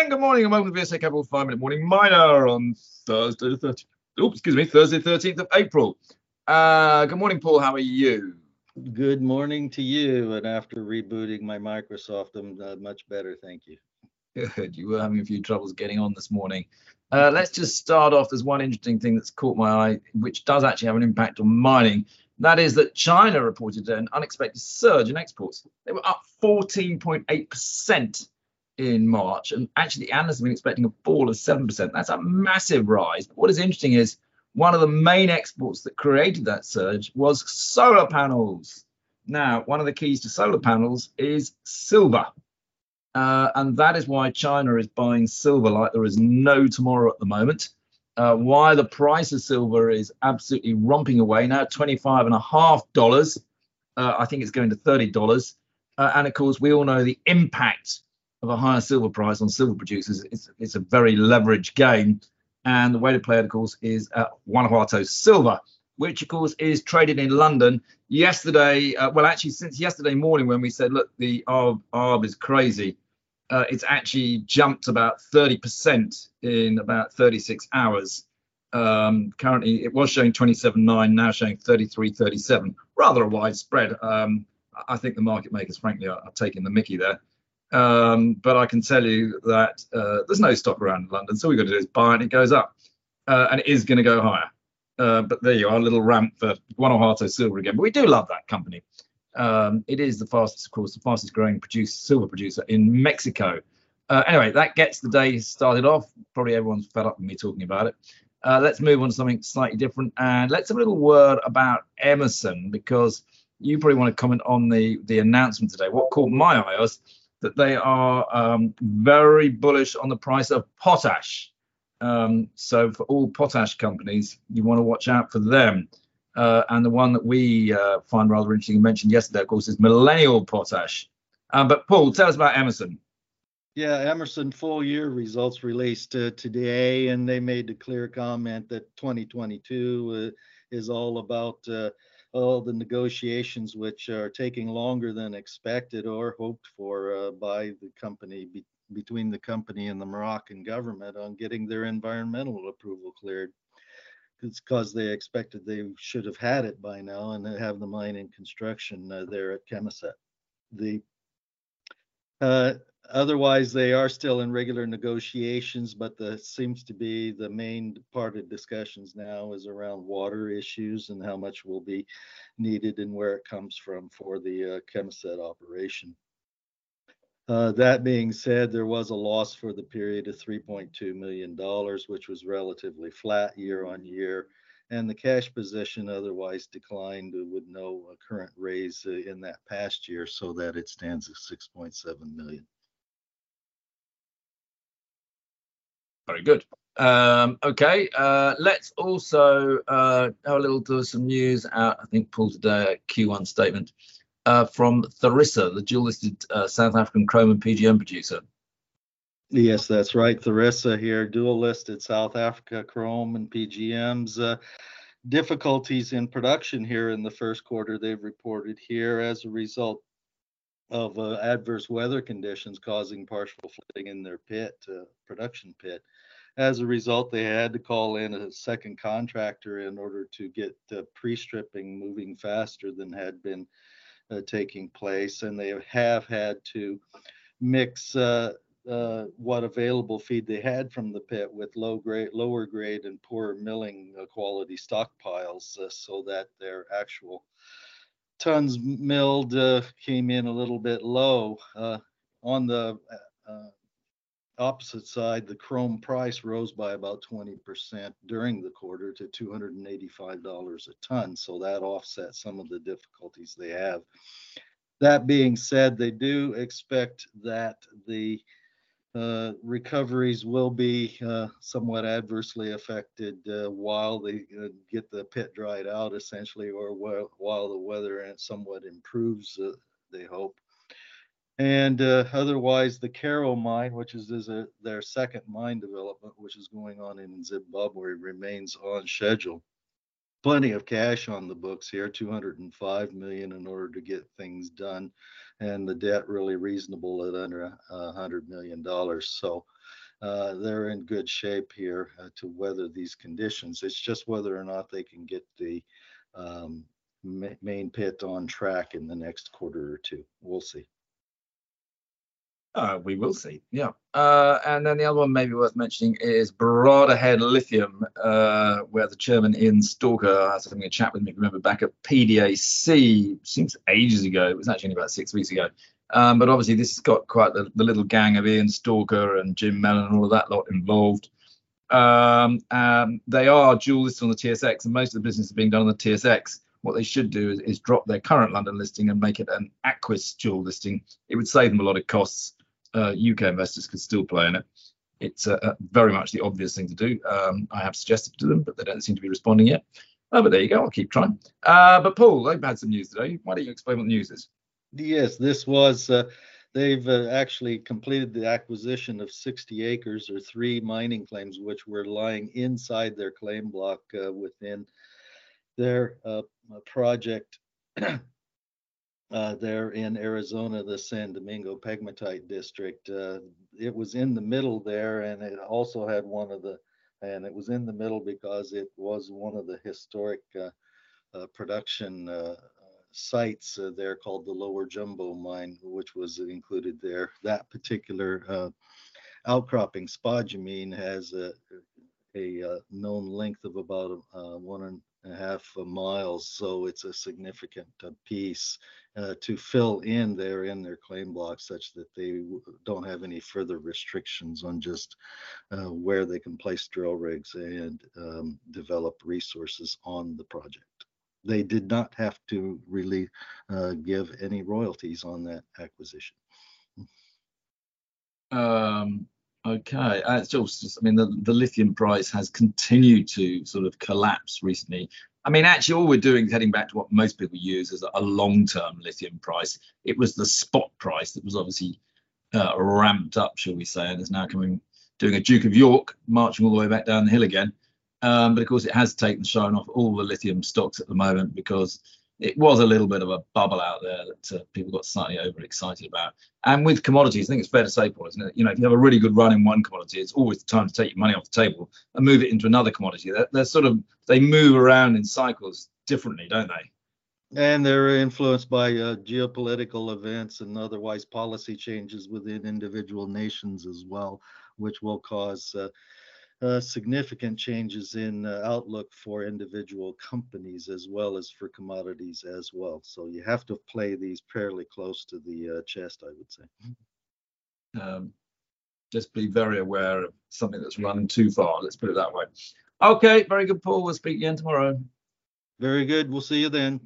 And good morning and welcome to VSA Capital 5 Minute Morning Miner on Thursday the 13th. Oops, excuse me, Thursday 13th of April. Uh, good morning, Paul. How are you? Good morning to you. And after rebooting my Microsoft, I'm uh, much better. Thank you. Good. You were having a few troubles getting on this morning. Uh, let's just start off. There's one interesting thing that's caught my eye, which does actually have an impact on mining. That is that China reported an unexpected surge in exports. They were up 14.8% in March, and actually analysts have been expecting a fall of 7%. That's a massive rise. But what is interesting is one of the main exports that created that surge was solar panels. Now, one of the keys to solar panels is silver. Uh, and that is why China is buying silver like there is no tomorrow at the moment. Uh, why the price of silver is absolutely romping away now, twenty-five and a half dollars. Uh, I think it's going to thirty dollars. Uh, and of course, we all know the impact of a higher silver price on silver producers. It's, it's a very leveraged game. And the way to play it, of course, is at Guanajuato Silver, which, of course, is traded in London. Yesterday, uh, well, actually, since yesterday morning when we said, look, the ARB, ARB is crazy, uh, it's actually jumped about 30% in about 36 hours. Um, currently, it was showing 27.9, now showing 33.37. Rather a wide spread. Um, I think the market makers, frankly, are, are taking the mickey there. Um, but I can tell you that uh, there's no stock around in London. So all we've got to do is buy and it goes up. Uh, and it is going to go higher. Uh, but there you are, a little ramp for Guanajuato Silver again. But we do love that company. Um, it is the fastest, of course, the fastest growing silver producer in Mexico. Uh, anyway, that gets the day started off. Probably everyone's fed up with me talking about it. Uh, let's move on to something slightly different and let's have a little word about Emmerson because you probably want to comment on the the announcement today. What caught my eye was that they are um, very bullish on the price of potash. Um, so for all potash companies, you want to watch out for them. Uh, and the one that we uh, find rather interesting, you mentioned yesterday, of course, is Millennial Potash. Um, but Paul, tell us about Emmerson. Yeah, Emmerson full year results released uh, today, and they made a clear comment that 2022 uh, is all about uh, all the negotiations which are taking longer than expected or hoped for uh, by the company be, between the company and the Moroccan government on getting their environmental approval cleared. It's because they expected they should have had it by now and have the mine in construction uh, there at Khemisset. The uh, otherwise, they are still in regular negotiations, but the seems to be the main part of discussions now is around water issues and how much will be needed and where it comes from for the uh, Khemisset operation. Uh, that being said, there was a loss for the period of $3.2 million, which was relatively flat year on year. And the cash position otherwise declined with no uh, current raise uh, in that past year, so that it stands at 6.7 million. Very good. Um, okay, uh, let's also uh, have a little to some news out. I think Paul today a Q1 statement uh, from Tharisa, the dual listed uh, South African chrome and PGM producer. Yes, that's right. Tharisa here, dual listed South Africa chrome and PGMs. Uh, difficulties in production here in the first quarter they've reported here as a result of uh, adverse weather conditions causing partial flooding in their pit, uh, production pit. As a result, they had to call in a second contractor in order to get uh, pre-stripping moving faster than had been uh, taking place, and they have had to mix uh, uh, what available feed they had from the pit with low grade, lower grade, and poor milling quality stockpiles, so that their actual tons milled uh, came in a little bit low. Uh, on the uh, opposite side, the chrome price rose by about 20% during the quarter to $285 a ton. So that offsets some of the difficulties they have. That being said, they do expect that the uh, recoveries will be uh, somewhat adversely affected uh, while they uh, get the pit dried out, essentially, or while, while the weather somewhat improves, uh, they hope. And otherwise, the Karo mine, which is, is a, their second mine development, which is going on in Zimbabwe, remains on schedule. Plenty of cash on the books here, 205 million in order to get things done and the debt really reasonable at under hundred million dollars. So uh, they're in good shape here uh, to weather these conditions. It's just whether or not they can get the um, ma- main pit on track in the next quarter or two. We'll see. Uh, we will see. Yeah. Uh, and then the other one maybe worth mentioning is Bradda Head Lithium, uh, where the chairman Ian Stalker was having a chat with me. Remember back at PDAC, seems ages ago. It was actually only about six weeks ago. Um, but obviously, this has got quite the, the, little gang of Ian Stalker and Jim Mellon and all of that lot involved. Um, um, they are dual listed on the TSX, and most of the business is being done on the TSX. What they should do is, is drop their current London listing and make it an Aquis dual listing. It would save them a lot of costs uh, UK investors could still play in it. It's uh, very much the obvious thing to do. Um, I have suggested to them, but they don't seem to be responding yet. Uh, but there you go. I'll keep trying. Uh, but Paul, they've had some news today. Why don't you explain what the news is? Yes, this was. Uh, they've uh, actually completed the acquisition of 60 acres or three mining claims, which were lying inside their claim block within their project uh, there in Arizona, the San Domingo Pegmatite District. Uh, it was in the middle there, and it also had one of the, and it was in the middle because it was one of the historic uh, uh production uh, sites there called the Lower Jumbo Mine, which was included there. That particular outcropping spodumene has a, a known length of about one and a half miles, so it's a significant piece uh, to fill in there in their claim block such that they don't have any further restrictions on just uh, where they can place drill rigs and um, develop resources on the project. They did not have to really uh, give any royalties on that acquisition. Um, okay, uh, it's just, I mean, the, the lithium price has continued to sort of collapse recently. I mean, actually, all we're doing is heading back to what most people use as a long-term lithium price. It was the spot price that was obviously uh, ramped up, shall we say, and is now coming doing a Duke of York, marching all the way back down the hill again. Um, but of course, it has taken shine off all the lithium stocks at the moment because it was a little bit of a bubble out there that uh, people got slightly overexcited about. And with commodities, I think it's fair to say, Paul, isn't it? You know, if you have a really good run in one commodity, it's always the time to take your money off the table and move it into another commodity. They're, they're sort of they move around in cycles differently, don't they? And they're influenced by uh, geopolitical events and otherwise policy changes within individual nations as well, which will cause uh, uh, significant changes in uh, outlook for individual companies as well as for commodities as well. So you have to play these fairly close to the uh, chest, I would say. Um, just be very aware of something that's running too far. Let's put it that way. Okay, very good, Paul. We'll speak again tomorrow. Very good. We'll see you then.